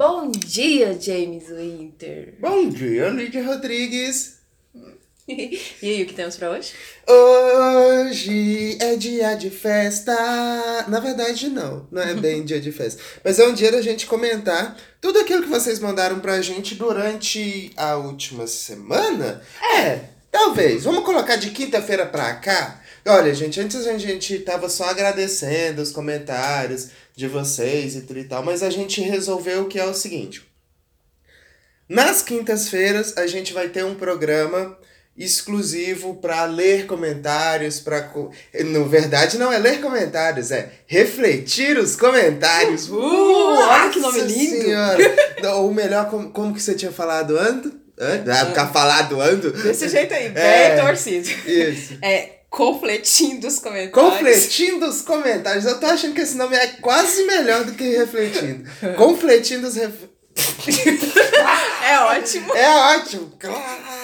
Bom dia, James Winter. Bom dia, Lídia Rodrigues. e aí, o que temos pra hoje? Hoje é dia de festa. Na verdade, não. Não é bem dia de festa. Mas é um dia da gente comentar tudo aquilo que vocês mandaram pra gente durante a última semana. É, talvez. Vamos colocar de quinta-feira pra cá. Olha, gente, antes a gente tava só agradecendo os comentários de vocês e tudo e tal, mas a gente resolveu que é o seguinte. Nas quintas-feiras a gente vai ter um programa exclusivo para ler comentários, para na verdade não é ler comentários, é refletir os comentários. Uh, uh olha que nome lindo. Senhora. Ou melhor, como, como que você tinha falado ando? Ah, ficar falado ando? Desse jeito aí, bem é, torcido. Isso. É Confletindo os comentários. Confletindo os comentários. Eu tô achando que esse nome é quase melhor do que refletindo. Confletindo os ref... É ótimo. É ótimo.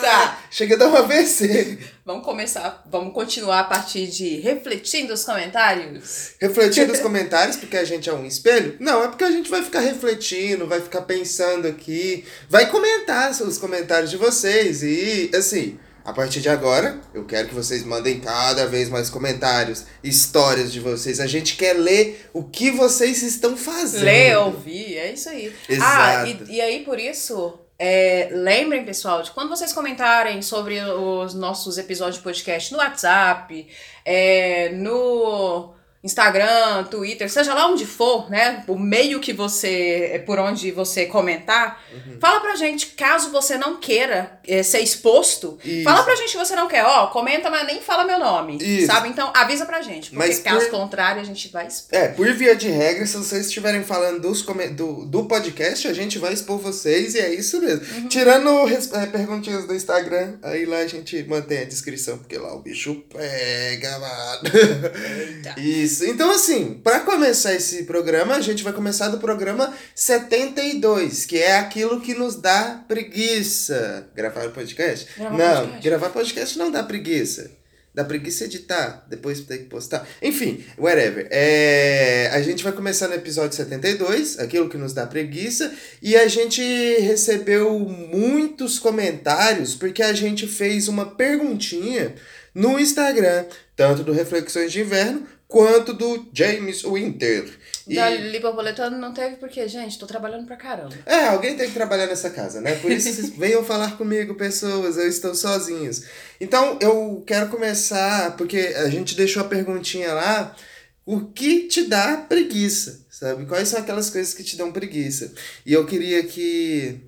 Tá. Chega a dar uma AVC. Vamos começar, vamos continuar a partir de refletindo os comentários. Refletindo os comentários porque a gente é um espelho? Não, é porque a gente vai ficar refletindo, vai ficar pensando aqui, vai comentar os comentários de vocês e assim, a partir de agora, eu quero que vocês mandem cada vez mais comentários, histórias de vocês. A gente quer ler o que vocês estão fazendo. Ler, ouvir, é isso aí. Exato. Ah, e, e aí por isso, é, lembrem, pessoal, de quando vocês comentarem sobre os nossos episódios de podcast no WhatsApp, é, no Instagram, Twitter, seja lá onde for, né? O meio que você, é, por onde você comentar, uhum. fala pra gente, caso você não queira é, ser exposto, Isso. fala pra gente que você não quer, ó, comenta, mas nem fala meu nome, Isso. sabe? Então avisa pra gente, porque mas caso por... contrário a gente vai expor. É, por via de regra, se vocês estiverem falando dos come... do, do podcast, a gente vai expor vocês e é isso mesmo. Uhum. Tirando é, perguntinhas do Instagram, aí lá a gente mantém a descrição, porque lá o bicho pega, mano. Isso. Então, assim, para começar esse programa, a gente vai começar do programa 72, que é aquilo que nos dá preguiça. Gravar podcast? Gravar não, podcast. gravar podcast não dá preguiça. Dá preguiça editar, depois tem que postar. Enfim, whatever. É, a gente vai começar no episódio 72, aquilo que nos dá preguiça, e a gente recebeu muitos comentários porque a gente fez uma perguntinha no Instagram, tanto do Reflexões de Inverno quanto do James Winter. Da e... Borboletano não teve porque, gente, tô trabalhando pra caramba. É, alguém tem que trabalhar nessa casa, né? Por isso venham falar comigo, pessoas, eu estou sozinhos. Então, eu quero começar, porque a gente deixou a perguntinha lá, o que te dá preguiça, sabe? Quais são aquelas coisas que te dão preguiça? E eu queria que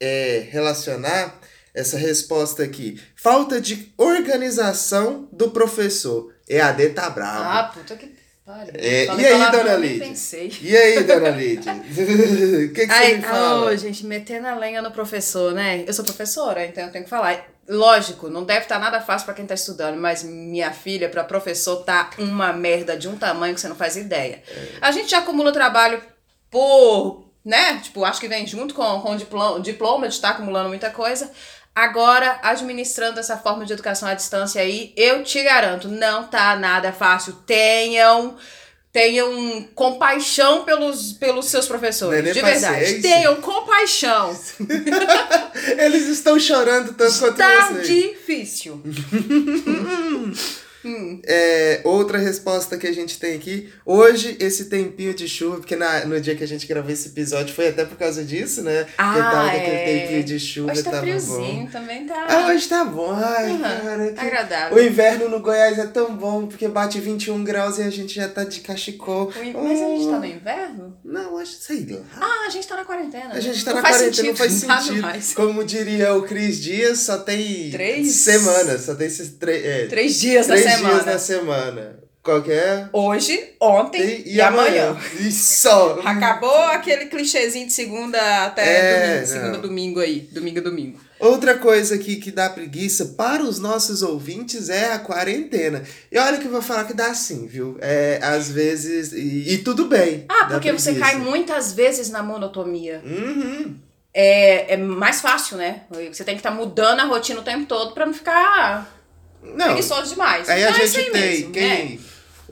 é, relacionar essa resposta aqui. Falta de organização do professor. EAD tá bravo. Ah, puta que pariu. É, e aí, dona Lídia? E aí, dona Lídia? O que, que Ai, você me fala? Oh, gente, metendo a lenha no professor, né? Eu sou professora, então eu tenho que falar. Lógico, não deve estar tá nada fácil para quem tá estudando, mas minha filha, para professor, tá uma merda de um tamanho que você não faz ideia. É. A gente já acumula trabalho por, né? Tipo, acho que vem junto com, com o diploma, diploma de estar tá acumulando muita coisa. Agora, administrando essa forma de educação à distância aí, eu te garanto, não tá nada fácil. Tenham tenham compaixão pelos, pelos seus professores. É de verdade. Paciência. Tenham compaixão. Eles estão chorando tanto quanto tá vocês. Tá difícil. Hum. É, outra resposta que a gente tem aqui. Hoje, esse tempinho de chuva, porque na, no dia que a gente gravou esse episódio foi até por causa disso, né? Ah, que tava é. aquele tempinho de chuva hoje tá tava friozinho, bom. também tá. Ah, hoje tá bom. Ai, uhum. cara. Que... Agradável. O inverno no Goiás é tão bom, porque bate 21 graus e a gente já tá de cachecol. Mas a gente tá no inverno? Não, acho sei lá. Ah, a gente tá na quarentena. A gente tá não na quarentena, sentido, não faz sentido. Mais. Como diria o Cris Dias, só tem três semanas, só tem esses três. É, três dias três na semana. Dias na semana semana. Qual que é? Hoje, ontem e, e, e amanhã. amanhã. Isso! Acabou aquele clichêzinho de segunda até é, domingo, segunda domingo aí. Domingo domingo. Outra coisa aqui que dá preguiça para os nossos ouvintes é a quarentena. E olha que eu vou falar que dá sim, viu? É, às vezes. E, e tudo bem. Ah, porque você cai muitas vezes na monotonia. Uhum. É, é mais fácil, né? Você tem que estar tá mudando a rotina o tempo todo para não ficar não. preguiçoso demais. Aí então a é gente tem mesmo, quem. Né?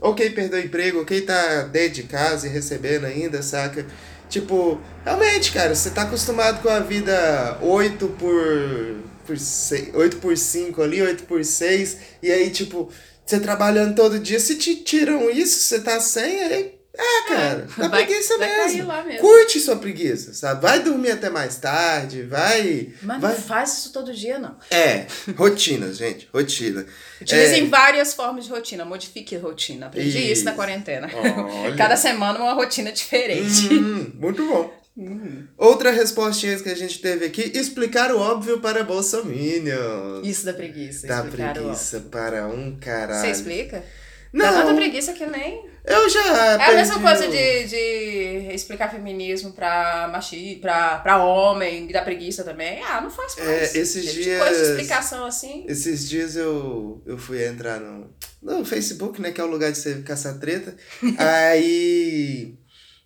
Ou quem perdeu emprego, ou quem tá dentro de casa e recebendo ainda, saca? Tipo, realmente, cara, você tá acostumado com a vida 8 por, por 6, 8 por 5 ali, 8 por 6, e aí, tipo, você trabalhando todo dia, se te tiram isso, você tá sem, aí é, cara, dá vai, preguiça vai mesmo. mesmo. Curte sua preguiça, sabe? Vai dormir até mais tarde, vai. Mas vai... não faz isso todo dia, não. É, rotinas, gente, rotina. Utilizem É. várias formas de rotina, modifique a rotina. Aprendi isso, Isso. na quarentena. Olha. Cada semana uma rotina diferente. Hum, muito bom. Uhum. Outra respostinha que a gente teve aqui, explicar o óbvio para bolsominions. Isso da preguiça. O- preguiça para um caralho. Você explica? Dá tanta Não, preguiça que nem. Eu já É a mesma coisa o- de, de explicar feminismo pra machi, pra, pra homem, e dá preguiça também. Ah, não faz mais. É, esses Esse tipo de dias- coisa de explicação assim. Esses dias eu, eu fui entrar no, no Facebook, né? Que é o lugar de você caçar treta. Aí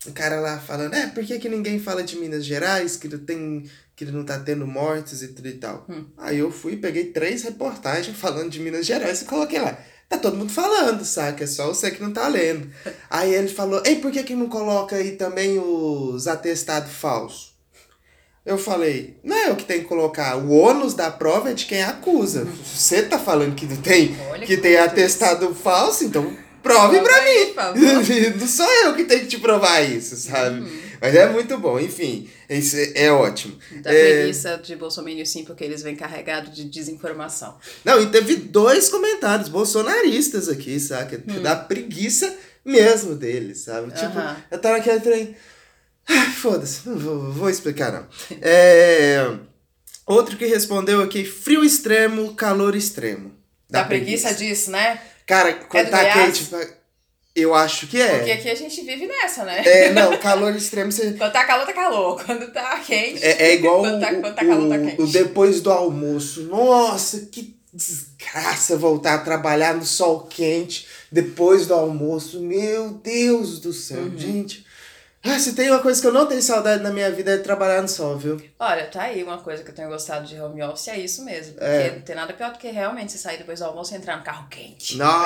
o cara lá falando, é, por que, que ninguém fala de Minas Gerais? Que tem. Que não tá tendo mortes e tudo e tal. Hum. Aí eu fui, peguei três reportagens falando de Minas Gerais e coloquei lá. Tá todo mundo falando, saca? É só você que não tá lendo. Aí ele falou, ei, por que, que não coloca aí também os atestados falsos? Eu falei, não é eu que tenho que colocar. O ônus da prova é de quem acusa. Você tá falando que tem, Olha que que tem atestado falso, então prove pra aí, mim. favor. não sou eu que tenho que te provar isso, sabe? Uhum. Mas é muito bom, enfim. Isso é, é ótimo. Da É. preguiça de Bolsonaro sim, porque eles vêm carregados de desinformação. Não, e teve dois comentários bolsonaristas aqui, saca? Da preguiça mesmo deles, sabe? Tipo, Hum. Aham. eu tava naquele trem. Ah, Foda-se, não vou, vou explicar não. É, Outro que respondeu aqui: frio extremo, calor extremo. Da, preguiça, disso, né? Cara, quando do tá quente, eu acho que é. Porque aqui a gente vive nessa, né? É, não, calor extremo você. Quando tá calor, tá calor. Quando tá quente. É, é igual quando tá, o, quando tá calor, tá quente. o depois do almoço. Nossa, que desgraça voltar a trabalhar no sol quente depois do almoço. Meu Deus do céu, Uhum. gente. Ah, se tem uma coisa que eu não tenho saudade na minha vida é trabalhar no sol, viu? Olha, tá aí uma coisa que eu tenho gostado de home office, é isso mesmo. Porque É. não tem nada pior do que realmente você sair depois do almoço e entrar no carro quente. Nossa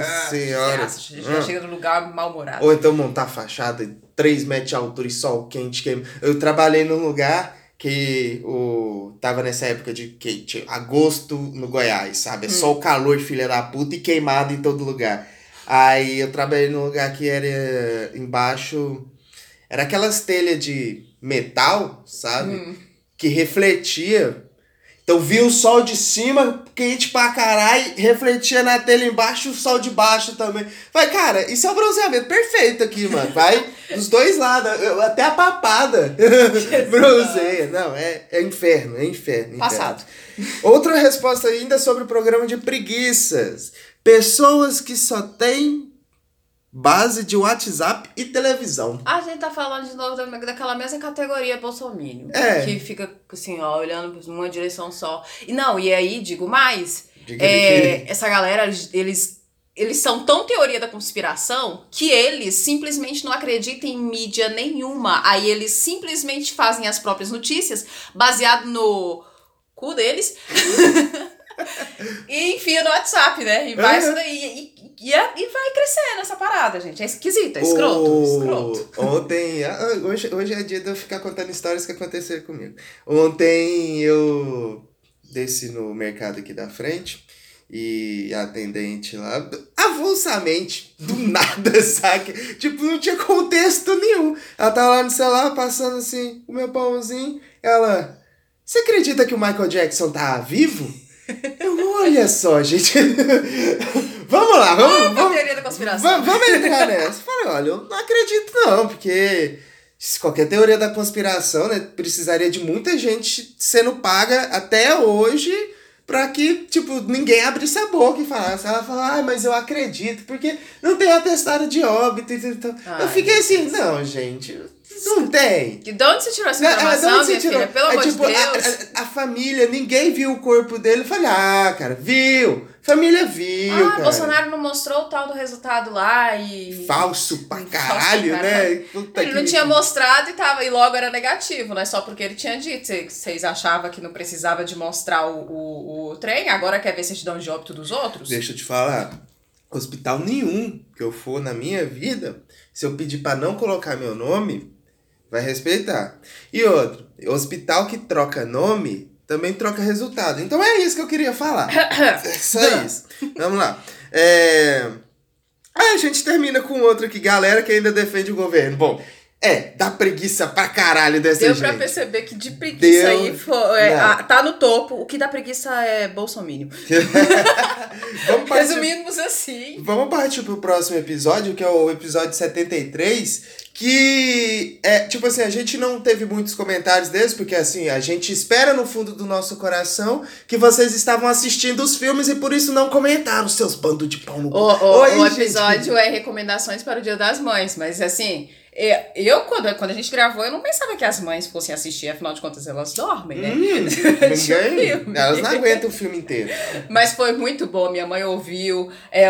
trabalhar. Senhora. desgraça, Já Ah. chega no lugar mal-humorado. Ou então montar fachada de 3 metros de altura e sol quente. queima. Eu trabalhei num lugar que o tava nessa época de que, agosto no Goiás, sabe? É só o calor, filha da puta, e queimado em todo lugar. Aí eu trabalhei num lugar que era embaixo. Era aquelas telhas de metal, sabe? Hum. Que refletia. Então via o sol de cima, quente pra caralho, refletia na telha embaixo e o sol de baixo também. Vai, cara, isso é um bronzeamento perfeito aqui, mano. Vai dos dois lados, até a papada bronzeia. Não, é, é inferno, é inferno. inferno. Passado. Outra resposta ainda sobre o programa de preguiças. Pessoas que só têm base de WhatsApp e televisão. A gente tá falando de novo da- daquela mesma categoria Bolsonaro. É. Que fica assim, ó, olhando numa direção só. E não, e aí, digo mais, Diga é, essa galera, eles, eles, eles são tão teoria da conspiração que eles simplesmente não acreditam em mídia nenhuma. Aí eles simplesmente fazem as próprias notícias baseado no cu deles. e enfia no WhatsApp, né? E vai, daí, e, e, e vai crescendo essa parada, gente. É esquisito, é escroto, O- escroto. Ontem, ah, hoje, hoje é dia de eu ficar contando histórias que aconteceram comigo. Ontem eu desci no mercado aqui da frente e a atendente lá, avulsamente, do nada, sabe? Tipo, não tinha contexto nenhum. Ela tava lá no celular passando assim, o meu pãozinho. Ela, você acredita que o Michael Jackson tá vivo? Eu, olha só, gente. vamos lá, vamos, Ah, vamos, teoria da conspiração. Va- Vamos entrar nessa. Eu Falei, olha, eu não acredito não, porque se qualquer teoria da conspiração, né, precisaria de muita gente sendo paga até hoje pra que, tipo, ninguém abrisse a boca e falasse. Ela falou, ah, mas eu acredito, porque não tem atestado de óbito. e tal. eu Ai, fiquei assim, não, gente, não tem. E de onde você tirou essa de informação, você minha tirou? filha? Pelo É, amor tipo, de a- Deus. A, a família, ninguém viu o corpo dele. Eu falei, ah, cara, viu. Família viu, ah, cara. Bolsonaro não mostrou o tal do resultado lá e. Falso pra Falso caralho, pra né? Puta Ele que não me- tinha mostrado e, tava, e logo era negativo, né? Só porque ele tinha dito. Cê- Vocês achavam que não precisava de mostrar o, o, o trem, agora quer ver certidão de óbito dos outros? Deixa eu te falar. Hospital nenhum que eu for na minha vida, se eu pedir pra não colocar meu nome, Vai respeitar. E outro, hospital que troca nome também troca resultado. Então é isso que eu queria falar. É só isso. Vamos lá. É... Ah, a gente termina com outro aqui, galera que ainda defende o governo. Bom, é, dá preguiça pra caralho dessa Deu gente. pra perceber que de preguiça Deu- aí foi, é, a- tá no topo. O que dá preguiça é bolsomínio. Vamos partir, Resumimos assim. vamos partir pro próximo episódio, que é o episódio 73, que é, tipo assim, a gente não teve muitos comentários deles, porque assim, a gente espera no fundo do nosso coração que vocês estavam assistindo os filmes e por isso não comentaram, seus bandos de pau no. O, o, Oi, o gente. episódio é recomendações para o Dia das Mães, mas assim, eu, quando, quando a gente gravou, eu não pensava que as mães fossem assistir, afinal de contas elas dormem, né? Hum, ninguém. Elas não aguentam o filme inteiro. Mas foi muito bom, minha mãe ouviu, é,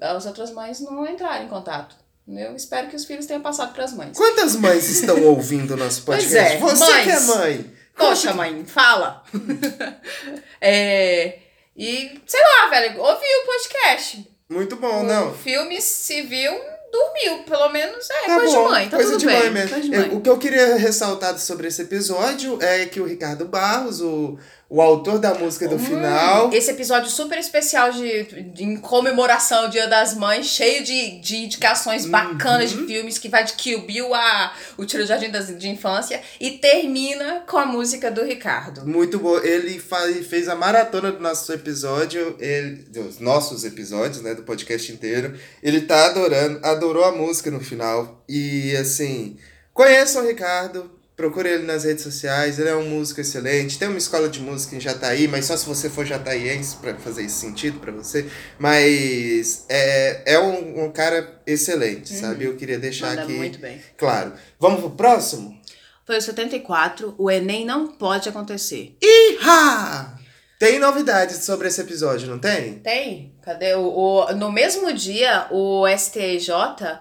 as outras mães não entraram em contato. Eu espero que os filhos tenham passado para as mães. Quantas mães estão ouvindo o nosso Pois podcast? é, Você mães. que é mãe. Poxa, mãe, fala! é, e, sei lá, velho, ouviu o podcast. Muito bom, o não. filme se viu, dormiu. Pelo menos é Tá coisa bom, de mãe, tá coisa tudo de bem. mãe mesmo. de mãe. o que eu queria ressaltar sobre esse episódio é que o Ricardo Barros, o, o autor da música do Hum, final. Esse episódio super especial de, de- em comemoração ao Dia das Mães, cheio de, de indicações Uhum. bacanas de filmes, que vai de Kill Bill a O Tiro do Jardim das, de Infância, e termina com a música do Ricardo. Muito bom. Ele faz, fez a maratona do nosso episódio, ele, dos nossos episódios, né, do podcast inteiro. Ele tá adorando, adorou a música no final. E assim, conheçam o Ricardo, procure ele nas redes sociais, ele é um músico excelente. Tem uma escola de música em Jataí, mas só se você for jataiense pra fazer esse sentido pra você. Mas é, é um, um cara excelente, sabe? Eu queria deixar Manda aqui muito bem. claro. Vamos pro próximo? Foi o 74, o Enem não pode acontecer. Iha! Tem novidades sobre esse episódio, não tem? Tem? Cadê? O, o- no mesmo dia, o STJ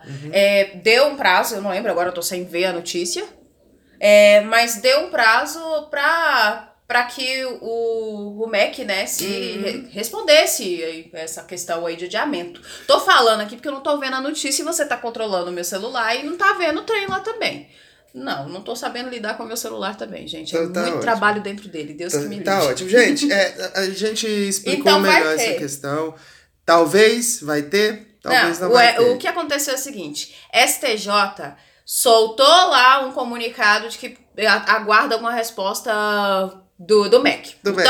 Uhum. é, deu um prazo, eu não lembro, agora eu tô sem ver a notícia, é, mas deu um prazo pra, pra que o, o MEC, né, se Uhum. re- respondesse essa questão aí de adiamento. Tô falando aqui porque eu não tô vendo a notícia e você tá controlando o meu celular e não tá vendo o trem lá também. Não, não tô sabendo lidar com o meu celular também, gente. É Então tá muito ótimo. trabalho dentro dele. Deus Tá, que me livre. tá ótimo. Gente, é, a gente explicou Então melhor essa questão. Talvez vai ter, talvez não, o, vai é- ter. o que aconteceu é o seguinte: STJ soltou lá um comunicado de que aguarda alguma resposta do, do MEC. Do MEC.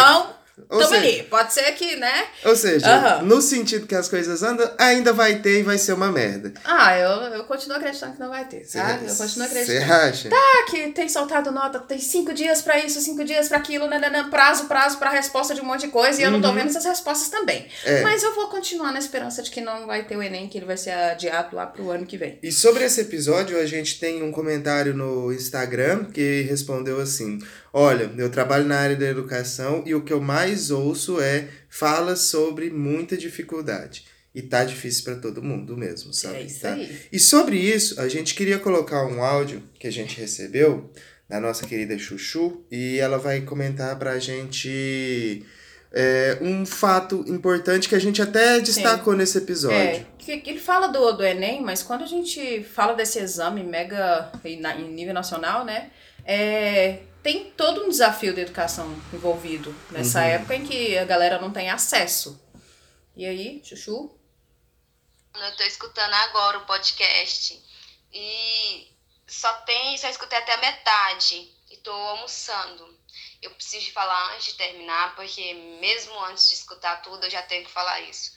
Ou tamo seja, ali. Pode ser que, né? ou seja Aham. no sentido que as coisas andam, ainda vai ter e vai ser uma merda. Ah, eu, eu continuo acreditando que não vai ter, tá? Eu continuo Você acreditando. acha? Ah, que tem soltado nota, tem cinco dias pra isso, cinco dias pra aquilo, nananã, prazo, prazo pra resposta de um monte de coisa, e eu não tô Uhum. vendo essas respostas também. É. Mas eu vou continuar na esperança de que não vai ter o Enem, que ele vai ser adiado lá pro ano que vem. E sobre esse episódio, a gente tem um comentário no Instagram que respondeu assim: Olha, eu trabalho na área da educação e o que eu mais ouço é fala sobre muita dificuldade. E tá difícil pra todo mundo mesmo, sabe? é isso Tá? aí. E sobre isso, a gente queria colocar um áudio que a gente recebeu da nossa querida Chuchu e ela vai comentar pra gente é, um fato importante que a gente até destacou nesse episódio. É, que, que ele fala do, do Enem, mas quando a gente fala desse exame mega em nível nacional, né? É, tem todo um desafio da educação envolvido nessa Uhum. época em que a galera não tem acesso. E aí, Chuchu? Eu tô escutando agora o podcast e só tem, só escutei até a metade e tô almoçando. Eu preciso de falar antes de terminar, porque mesmo antes de escutar tudo, eu já tenho que falar isso.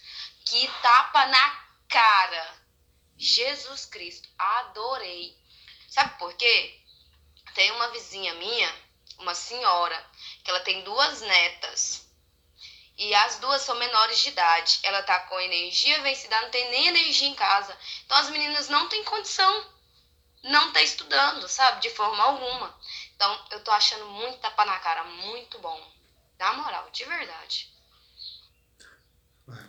Que tapa na cara! Jesus Cristo, adorei. Sabe por quê? Tem uma vizinha minha, uma senhora, que ela tem duas netas. E as duas são menores de idade. Ela tá com energia vencida, não tem nem energia em casa. Então as meninas não têm condição. Não tá estudando, sabe? De forma alguma. Então eu tô achando muito tapa na cara, muito bom. Na moral, de verdade.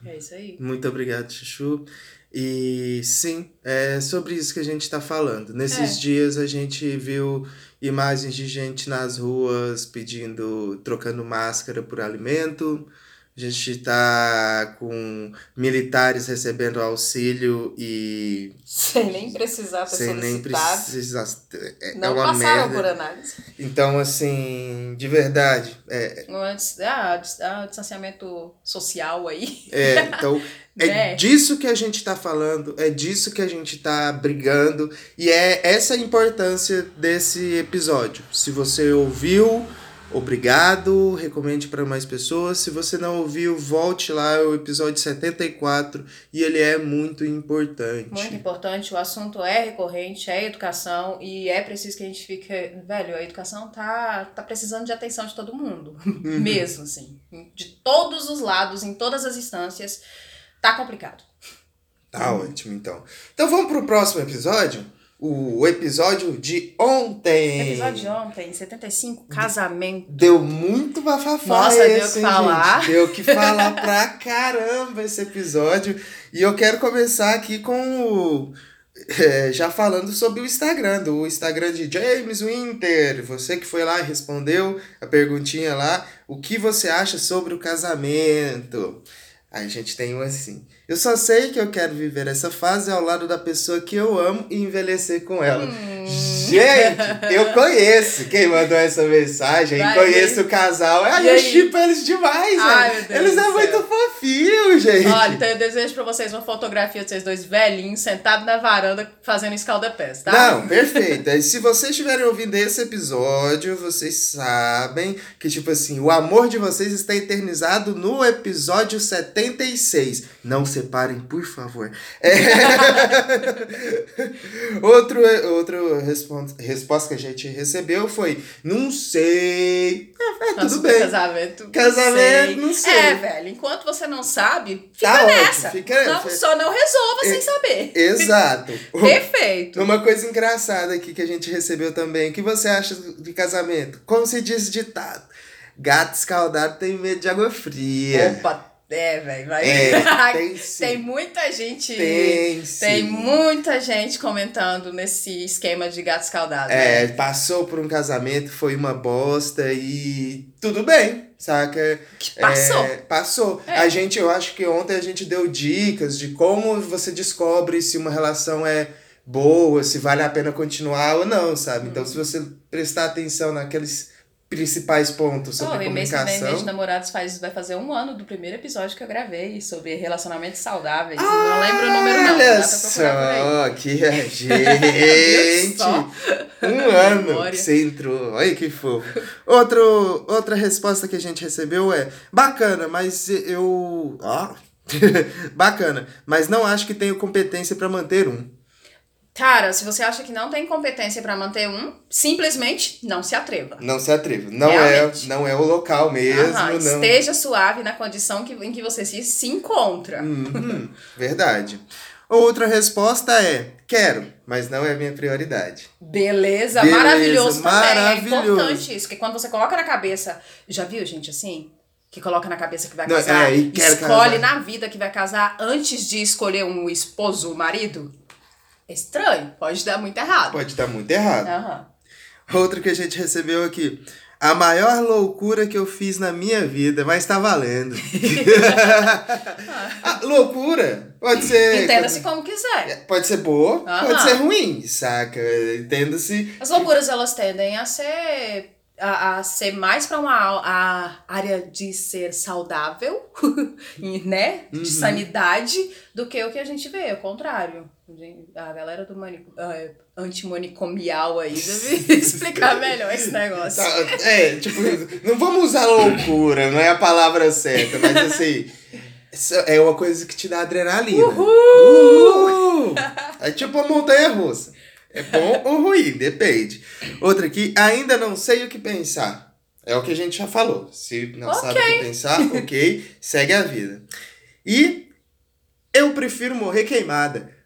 É isso aí. Muito obrigado, Chuchu. E sim, é sobre isso que a gente está falando. Nesses É. dias a gente viu imagens de gente nas ruas pedindo, trocando máscara por alimento, A gente tá com militares recebendo auxílio e. Sem nem precisar ter sem nem precisar. É, é Não uma passaram merda. por análise. Então, assim, de verdade. É, Ah, ah, distanciamento social aí. é, então, é Né? disso que a gente tá falando, é disso que a gente tá brigando. E é essa a importância desse episódio. Se você ouviu, obrigado, recomende para mais pessoas. Se você não ouviu, volte lá, é o episódio 74 e ele é muito importante. Muito importante, o assunto é recorrente, é educação e é preciso que a gente fique. Velho, a educação tá, tá precisando de atenção de todo mundo. Uhum. Mesmo, assim. De todos os lados, em todas as instâncias. Tá complicado. Tá ótimo, então. Então vamos pro próximo episódio? O episódio de ontem. Episódio de ontem, 75, casamento. Deu muito bafafá Nossa, deu o esse, que hein, falar. gente? Deu o que falar pra caramba esse episódio. E eu quero começar aqui com o... é, já falando sobre o Instagram, do Instagram de James Winter. Você que foi lá e respondeu a perguntinha lá. O que você acha sobre o casamento? Aí a gente tem um assim. Eu só sei que eu quero viver essa fase ao lado da pessoa que eu amo e envelhecer com ela. Hum. Gente, eu conheço quem mandou essa mensagem. Vai, conheço e o casal. Ai, eu chipo eles demais, Ai, Deus Eles é céu. muito fofinhos, gente. Olha, então eu desejo pra vocês uma fotografia de vocês dois velhinhos sentados na varanda fazendo escalda-pés, tá? Não, perfeito. E se vocês estiverem ouvindo esse episódio, vocês sabem que, tipo assim, o amor de vocês está eternizado no episódio 76. Não separem, por favor. É... Outro, outra respon- resposta que a gente recebeu foi: Não sei. É, é, Nossa, tudo bem. Casamento. Casamento, não sei. É, velho, enquanto você não sabe, fica Tá ótimo, nessa. fica- Não, só não resolva É- sem saber. Exato. Perfeito. Uma coisa engraçada aqui que a gente recebeu também. O que você acha de casamento? Como se diz ditado? Gato escaldado tem medo de água fria. Opa, é, velho, vai. É, tem. Tem muita gente. Tem sim. Tem muita gente comentando nesse esquema de gato escaldado. É, né? passou por um casamento, foi uma bosta e tudo bem, saca? Que passou. É, passou. É. A gente, eu acho que ontem a gente deu dicas de como você descobre se uma relação é boa, se vale a pena continuar ou não, sabe? Então, se você prestar atenção naqueles principais pontos sobre Oh, e mês que vem, mês de comunicação. namorados, faz, vai fazer um ano do primeiro episódio que eu gravei sobre relacionamentos saudáveis. não lembro o número, não. Olha só que gente. só? Um ano que você entrou. Olha que fofo. Outro, outra resposta que a gente recebeu é: bacana, mas eu. Ó. bacana, mas não acho que tenho competência pra manter um. Cara, se você acha que não tem competência pra manter um, simplesmente não se atreva. Não se atreva. Não é, Realmente. não é o local mesmo, Aham, não. Esteja suave na condição que, em que você se, se encontra. Uhum, verdade. Outra resposta é: quero, mas não é a minha prioridade. Beleza, Beleza, maravilhoso também. maravilhoso. É importante isso, porque quando você coloca na cabeça. Já viu, gente, assim? Que coloca na cabeça que vai Não, casar, é, e quer escolhe casar. na vida que vai casar antes de escolher um esposo, um marido. É estranho, pode dar muito errado. Pode estar muito errado. Aham. Outra que a gente recebeu aqui. A maior loucura que eu fiz na minha vida, mas tá valendo. Ah, loucura pode ser. Entenda-se como quiser. Pode ser boa, pode ser ruim, saca? Entenda-se. As loucuras, elas tendem a ser. A, a ser mais para uma a área de ser saudável, né? De Uhum. sanidade, do que o que a gente vê, é o contrário. A galera do mani, ah, antimanicomial aí deve explicar melhor esse negócio. Tá, é, tipo, não vamos usar loucura, não é a palavra certa, mas assim. É uma coisa que te dá adrenalina. Uhul! É tipo uma montanha russa. É bom ou ruim, depende. Outra aqui, ainda não sei o que pensar. É o que a gente já falou. Se não sabe o que pensar, ok, segue a vida. E eu prefiro morrer queimada.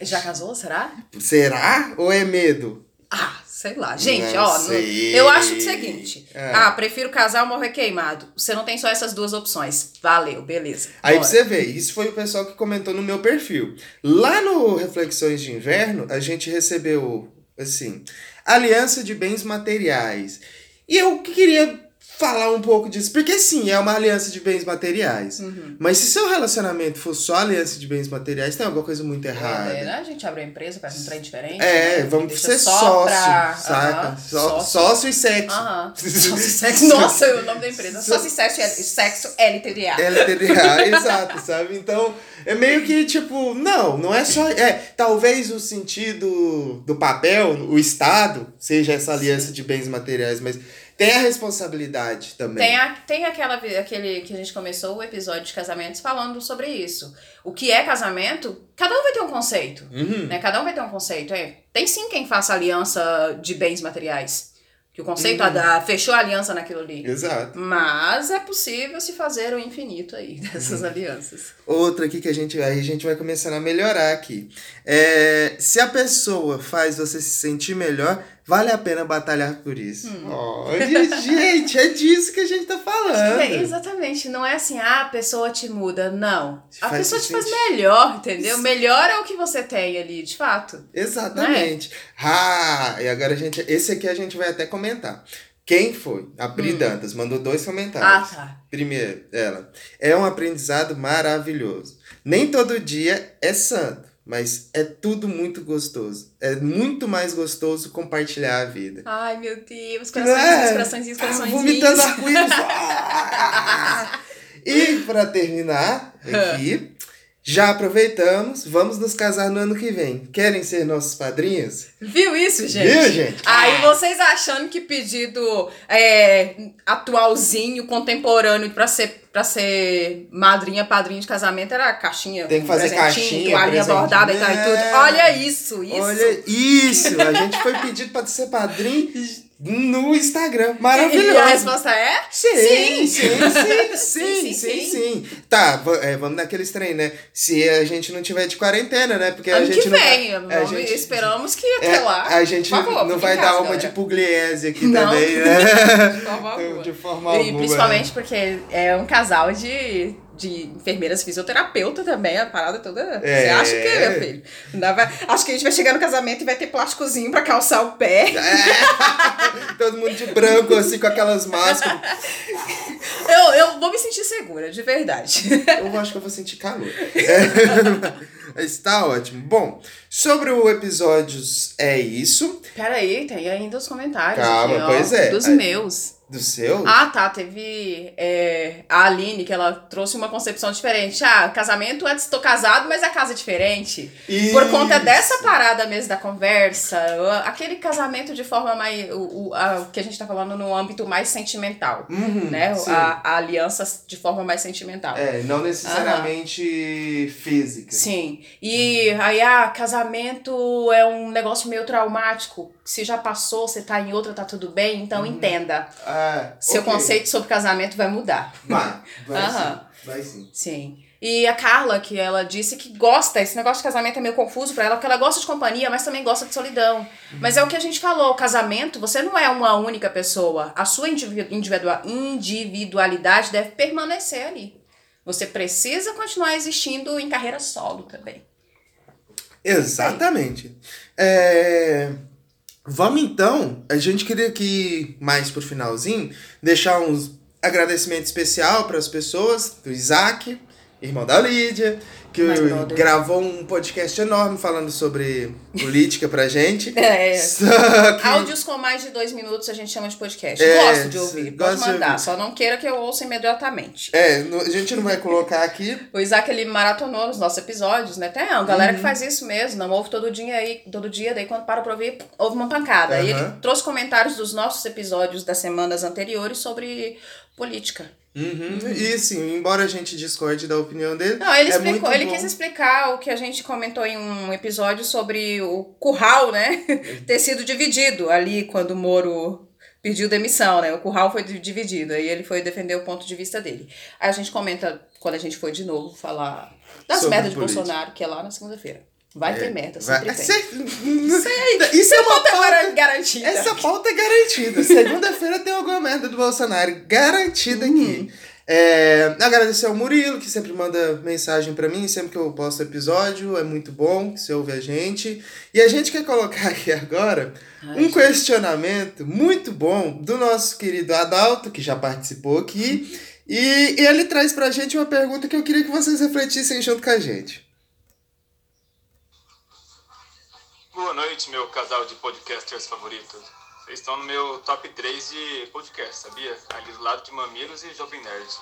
Já casou, será? Será ou é medo? Ah, sei lá. Gente, Não ó, no- eu acho o seguinte. É. Ah, prefiro casar ou morrer queimado. Você não tem só essas duas opções. Valeu, beleza. Aí Bora. pra você ver, isso foi o pessoal que comentou no meu perfil. Lá no Reflexões de Inverno, a gente recebeu, assim, aliança de bens materiais. E eu queria falar um pouco disso. Porque sim, é uma aliança de bens materiais. Uhum. Mas se seu relacionamento for só aliança de bens materiais, tem alguma coisa muito errada. É, né? A gente abre uma empresa, faz um trem diferente. É, né? vamos ser só sócio, pra- saca? Aham, Só- sócio. Sócio e sexo. Aham. Sócio e sexo. Nossa, é o nome da empresa. Sócio e sexo, sexo LTDA. LTDA, exato, sabe? Então, é meio que tipo, não, não é só. É, talvez o sentido do papel, o Estado, seja essa aliança de bens materiais, mas tem a responsabilidade também. Tem, a, tem aquela, aquele que a gente começou o episódio de casamentos falando sobre isso. O que é casamento, cada um vai ter um conceito. Uhum. Né? Cada um vai ter um conceito. É. Tem sim quem faça aliança de bens materiais. Que o conceito Uhum. a da- fechou a aliança naquilo ali. Exato. Mas é possível se fazer o infinito aí dessas Uhum. alianças. Outra aqui que a gente, aí a gente vai começando a melhorar aqui. É, se a pessoa faz você se sentir melhor, vale a pena batalhar por isso. Hum. Olha, gente, é disso que a gente tá falando. É, exatamente, não é assim, ah, a pessoa te muda, não. Te A pessoa te faz melhor, entendeu? Melhor é o que você tem ali, de fato. Exatamente. Ah, e agora a gente. Esse aqui a gente vai até comentar. Quem foi? A Pri Hum. Dantas mandou dois Ah, comentários. tá. Primeiro, ela. É um aprendizado maravilhoso. Nem todo dia é santo, mas é tudo muito gostoso. É muito mais gostoso compartilhar a vida. Ai, meu Deus, Não coraçõezinhos, é? coraçõezinhos, Ah, coraçõezinhos. vomitando arco-íris. Ah! e pra terminar aqui, já aproveitamos, vamos nos casar no ano que vem. Querem ser nossos padrinhos? Viu isso, gente? Viu, gente? Aí vocês achando que pedido é, atualzinho, contemporâneo pra ser, pra ser madrinha, padrinho de casamento era caixinha. Tem que fazer caixinha, toalhinha bordada e tal e tudo. Não. Olha isso, isso. Olha isso! A gente foi pedido pra ser padrinho no Instagram. E Maravilhoso! a resposta é? Sim, sim, sim, sim, sim, Sim. Tá, é, vamos naqueles trem, né? Se a gente não tiver de quarentena, né? Porque a Ano gente que não vem. vai, a gente, esperamos que até é, lá. a gente não vai dar uma de pugliese aqui também, né? De forma alguma. de forma E alguma. principalmente porque é um casal de, de enfermeiras fisioterapeuta também, a parada toda. É. Você acha que, meu filho? Acho que a gente vai chegar no casamento e vai ter plásticozinho pra calçar o pé. É. Todo mundo de branco, assim, com aquelas máscaras. Eu, eu vou me sentir segura, de verdade. Eu acho que eu vou sentir calor. É. Mas tá ótimo. Bom, sobre o episódios é isso. Peraí, tem ainda os comentários. Calma, aqui, ó, pois é. Dos Aí- meus. Do seu? Ah, tá. Teve é, a Aline, que ela trouxe uma concepção diferente. Ah, casamento, antes tô casado, mas a casa é diferente. Por conta dessa Isso. parada mesmo da conversa, aquele casamento de forma mais. O, o, a- o que a gente tá falando no âmbito mais sentimental. Uhum, né? A, a aliança de forma mais sentimental. É, não necessariamente física. Sim. E aí, ah, casamento é um negócio meio traumático. Se já passou, você tá em outra, tá tudo bem, então entenda. Ah, Seu ok. conceito sobre casamento vai mudar. Vai, vai Aham. sim. Vai sim. Sim. E a Carla, que ela disse que gosta, esse negócio de casamento é meio confuso pra ela, porque ela gosta de companhia, mas também gosta de solidão. Mas é o que a gente falou, o casamento, você não é uma única pessoa. A sua individu- individua- individualidade deve permanecer ali. Você precisa continuar existindo em carreira solo também. Exatamente. É, Vamos então, a gente queria aqui, mais pro finalzinho, deixar uns agradecimento especial para as pessoas, do Isaac, irmão da Lídia, que My brother. gravou um podcast enorme falando sobre política pra gente. É. Que... Áudios com mais de dois minutos a gente chama de podcast. É, Gosto de ouvir, gosto pode de mandar. ouvir. Só não queira que eu ouça imediatamente. É, no- a gente não vai colocar aqui. O Isaac, ele maratonou nos nossos episódios, né? Tem uma galera Uhum. que faz isso mesmo, não ouve todo dia aí, todo dia, daí quando para pra ouvir, ouve uma pancada. Aí ele Aham. trouxe comentários dos nossos episódios das semanas anteriores sobre política. Uhum. E sim, embora a gente discorde da opinião dele. Não, ele é explicou, muito ele bom. quis explicar o que a gente comentou em um episódio sobre o curral, né? ter sido dividido ali quando o Moro pediu demissão, né? O curral foi di- dividido, aí ele foi defender o ponto de vista dele. Aí a gente comenta, quando a gente for de novo falar das Sobre merdas de política. Bolsonaro, que é lá na segunda-feira. Vai ter merda, Vai- sempre tem. Cer- Isso é uma Pauta pauta. gar- garantida. Essa pauta é garantida. Segunda-feira tem alguma merda do Bolsonaro. Garantida Uhum. aqui. É, agradecer ao Murilo, que sempre manda mensagem para mim, sempre que eu posto episódio, é muito bom que você ouve a gente. E a gente quer colocar aqui agora Ai, um questionamento muito bom do nosso querido Adalto, que já participou aqui, e ele traz pra gente uma pergunta que eu queria que vocês refletissem junto com a gente. Boa noite, meu casal de podcasters favoritos. Vocês estão no meu top 3 de podcast, sabia? Ali do lado de Mamilos e Jovem Nerd.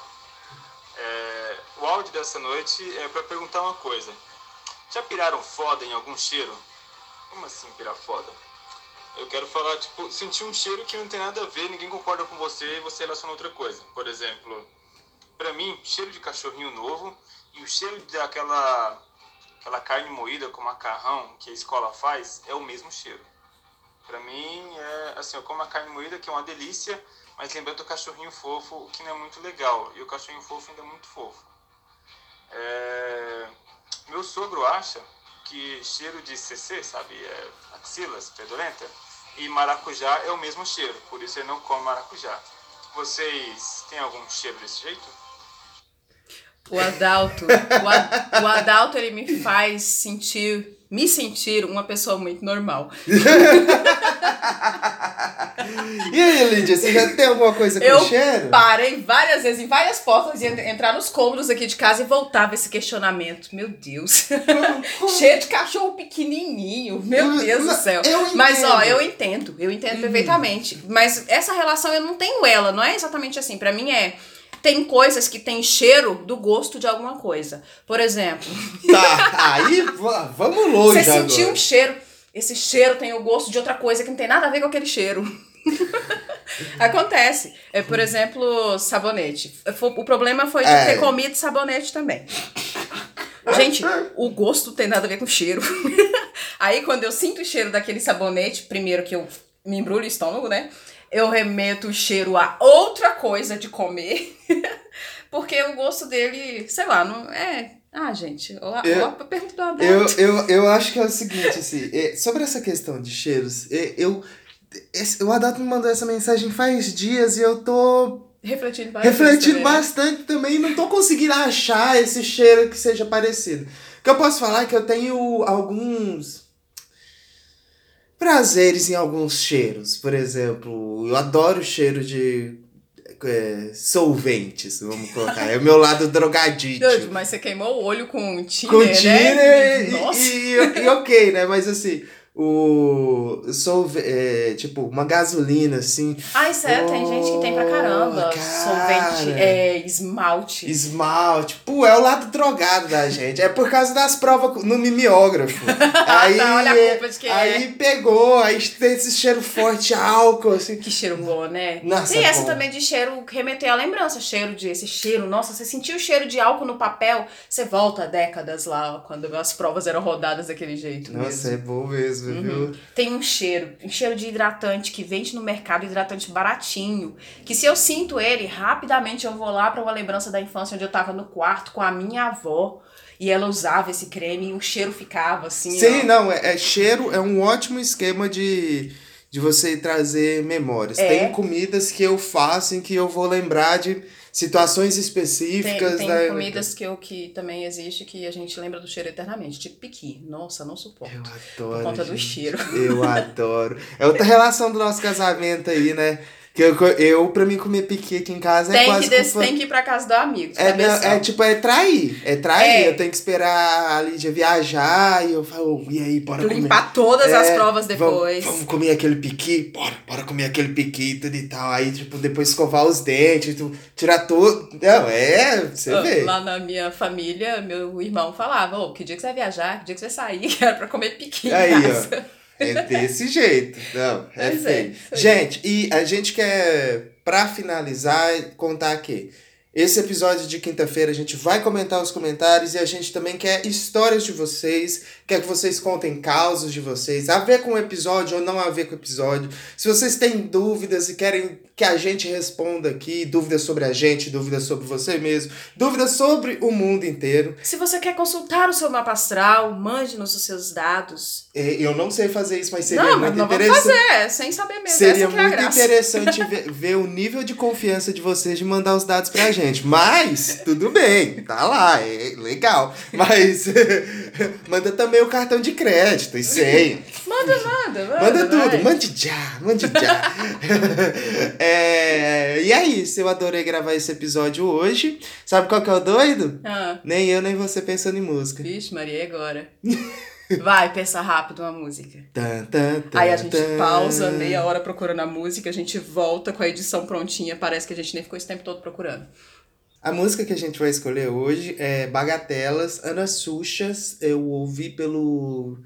É, o áudio dessa noite é para perguntar uma coisa. Já piraram foda em algum cheiro? Como assim pirar foda? Eu quero falar, tipo, sentir um cheiro que não tem nada a ver, ninguém concorda com você e você relaciona outra coisa. Por exemplo, para mim, cheiro de cachorrinho novo e o cheiro daquela aquela carne moída com macarrão que a escola faz é o mesmo cheiro. Para mim, é assim, eu como a carne moída, que é uma delícia, mas lembrando o cachorrinho fofo, que não é muito legal. E o cachorrinho fofo ainda é muito fofo. É... Meu sogro acha que cheiro de CC, sabe, é axilas, fedorenta, e maracujá é o mesmo cheiro, por isso ele não come maracujá. Vocês têm algum cheiro desse jeito? O Adalto, o, Ad, o Adalto, ele me faz sentir me sentir uma pessoa muito normal. e aí, Lídia, você já tem alguma coisa com eu cheiro? parei várias vezes em várias portas de entrar nos cômodos aqui de casa e voltava esse questionamento. Meu Deus. Cheio de cachorro pequenininho. Meu Deus do céu. Mas, ó, eu entendo. Eu entendo uhum. perfeitamente. Mas essa relação eu não tenho ela. Não é exatamente assim. para mim é tem coisas que tem cheiro do gosto de alguma coisa. Por exemplo. Tá, aí vamos longe. Você sentiu um cheiro. Esse cheiro tem o gosto de outra coisa que não tem nada a ver com aquele cheiro. Acontece. É, por exemplo, sabonete. O problema foi de é. ter comido sabonete também. Gente, o gosto tem nada a ver com o cheiro. Aí, quando eu sinto o cheiro daquele sabonete, primeiro que eu me embrulho o estômago, né? Eu remeto o cheiro a outra coisa de comer. porque o gosto dele, sei lá, não é. Ah, gente, eu, eu, eu pergunto do Adalto. Eu, eu, eu acho que é o seguinte, assim, é, sobre essa questão de cheiros, é, eu. Esse, o Adalto me mandou essa mensagem faz dias e eu tô. Refletindo bastante. Refletindo bastante também. Não tô conseguindo achar esse cheiro que seja parecido. O que eu posso falar é que eu tenho alguns prazeres em alguns cheiros. Por exemplo, eu adoro o cheiro de é, solventes, vamos colocar. É o meu lado drogadito. mas você queimou o olho com tiner, com tiner né? e, e, e, ok, né? Mas assim, o solve, é, tipo uma gasolina assim. Ai, sério, oh, tem gente que tem pra caramba. Cara, solvente, é, esmalte. Esmalte. Pô, é o lado drogado da gente. É por causa das provas no mimeógrafo. aí, Não, olha a culpa de quem aí é. pegou, aí tem esse cheiro forte, álcool, assim. Que cheiro bom, né? Nossa, tem essa bom. também de cheiro remeter a lembrança, cheiro de esse cheiro. Nossa, você sentiu o cheiro de álcool no papel, você volta décadas lá, quando as provas eram rodadas daquele jeito. Nossa, mesmo. é bom mesmo. Uhum. Tem um cheiro, um cheiro de hidratante que vende no mercado, hidratante baratinho. Que se eu sinto ele, rapidamente eu vou lá para uma lembrança da infância onde eu tava no quarto com a minha avó. E ela usava esse creme e o cheiro ficava assim. Sim, ó. não, é, é cheiro é um ótimo esquema de, de você trazer memórias. É. Tem comidas que eu faço em que eu vou lembrar de situações específicas. Tem, tem da... comidas que, eu, que também existe que a gente lembra do cheiro eternamente, tipo piqui. Nossa, não suporto. Eu adoro. Por conta gente. do cheiro. Eu adoro. É outra relação do nosso casamento aí, né? Que eu, eu, pra mim, comer piqui aqui em casa é tem é quase... Que des, Tem que ir pra casa do amigo. É, não, é tipo, é trair. É trair. É. Eu tenho que esperar a Lídia viajar e eu falo, e aí, bora Limpar comer. Limpar todas é, as provas depois. Vamos, vamos, comer aquele piqui? Bora, bora comer aquele piqui e tudo e tal. Aí, tipo, depois escovar os dentes, tu, tirar tudo. Não, é, você vê. Lá na minha família, meu irmão falava, ô, oh, que dia que você vai viajar? Que dia que você vai sair? Que era pra comer piqui aí, Ó. É desse jeito. Não, é pois é, feio. É, gente, e a gente quer, pra finalizar, contar aqui. Esse episódio de quinta-feira a gente vai comentar os comentários e a gente também quer histórias de vocês, quer que vocês contem causos de vocês, a ver com o episódio ou não a ver com o episódio. Se vocês têm dúvidas e querem que a gente responda aqui, dúvidas sobre a gente, dúvidas sobre você mesmo, dúvidas sobre o mundo inteiro. Se você quer consultar o seu mapa astral, mande-nos os seus dados. É, eu não sei fazer isso, mas seria não, muito não interessante. Vamos fazer, sem saber mesmo. Seria é muito interessante ver, ver, o nível de confiança de vocês de mandar os dados pra gente. Gente. Mas, tudo bem, tá lá, é legal. Mas manda também o cartão de crédito e senha. Manda, manda, manda. Manda tudo, vai. mande já, mande já. É, e é isso, eu adorei gravar esse episódio hoje. Sabe qual que é o doido? Ah, Nem eu, nem você pensando em música. vixe, Maria, agora? Vai, pensa rápido uma música. Tan, tan, tan, Aí a gente pausa meia hora procurando a música, a gente volta com a edição prontinha, parece que a gente nem ficou esse tempo todo procurando. A música que a gente vai escolher hoje é Bagatelas, Ana Suchas. Eu ouvi pelo,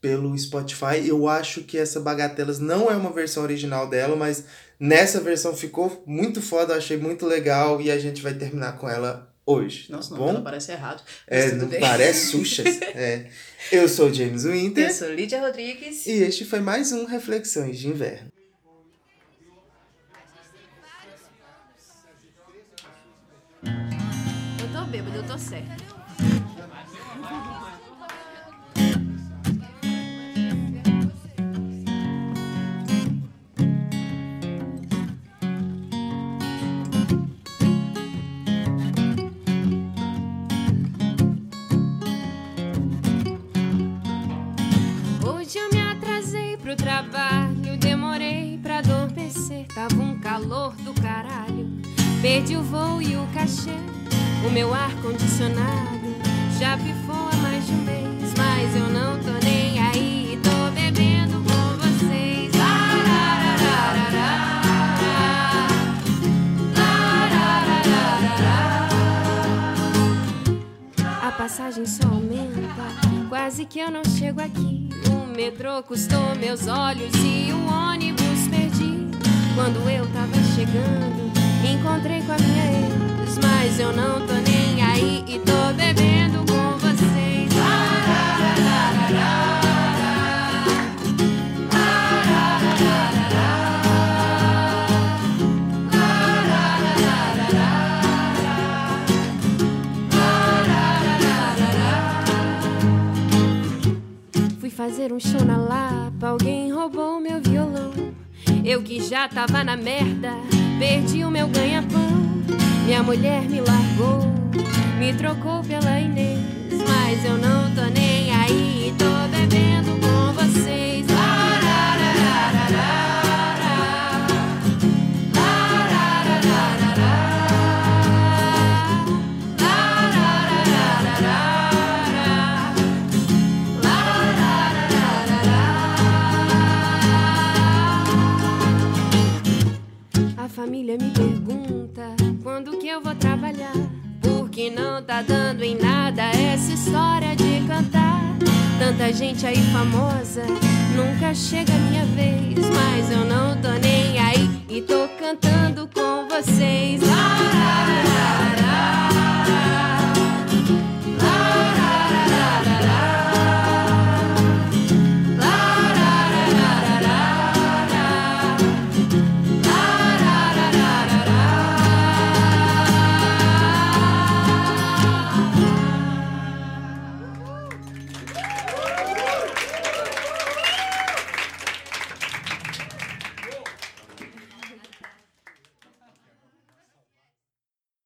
pelo Spotify. Eu acho que essa Bagatelas não é uma versão original dela, mas nessa versão ficou muito foda, eu achei muito legal e a gente vai terminar com ela hoje. Nossa, tá não, bom? parece errado. É, não bem. parece Suchas. é. Eu sou o James Eu Winter sou Lídia Rodrigues. e este foi mais um Reflexões de Inverno. Eu tô certa. Hoje eu me atrasei pro trabalho, demorei pra adormecer. Tava um calor do caralho. Perdi o voo e o cachê. O meu ar-condicionado já pifou há mais de um mês. Mas eu não tô nem aí, tô bebendo com vocês. A passagem só aumenta, quase que eu não chego aqui. O metrô custou meus olhos e o ônibus perdi. Quando eu tava chegando, encontrei com a minha ex, mas eu não tô nem aí e tô bebendo com vocês. Fui fazer um show na Lapa, alguém roubou meu violão. Eu que já tava na merda, perdi o meu ganha-pão. Minha mulher me largou, me trocou pela Inês. Mas eu não tô nem aí, tô Tanta gente aí famosa, nunca chega a minha vez. Mas eu não tô nem aí e tô cantando com vocês.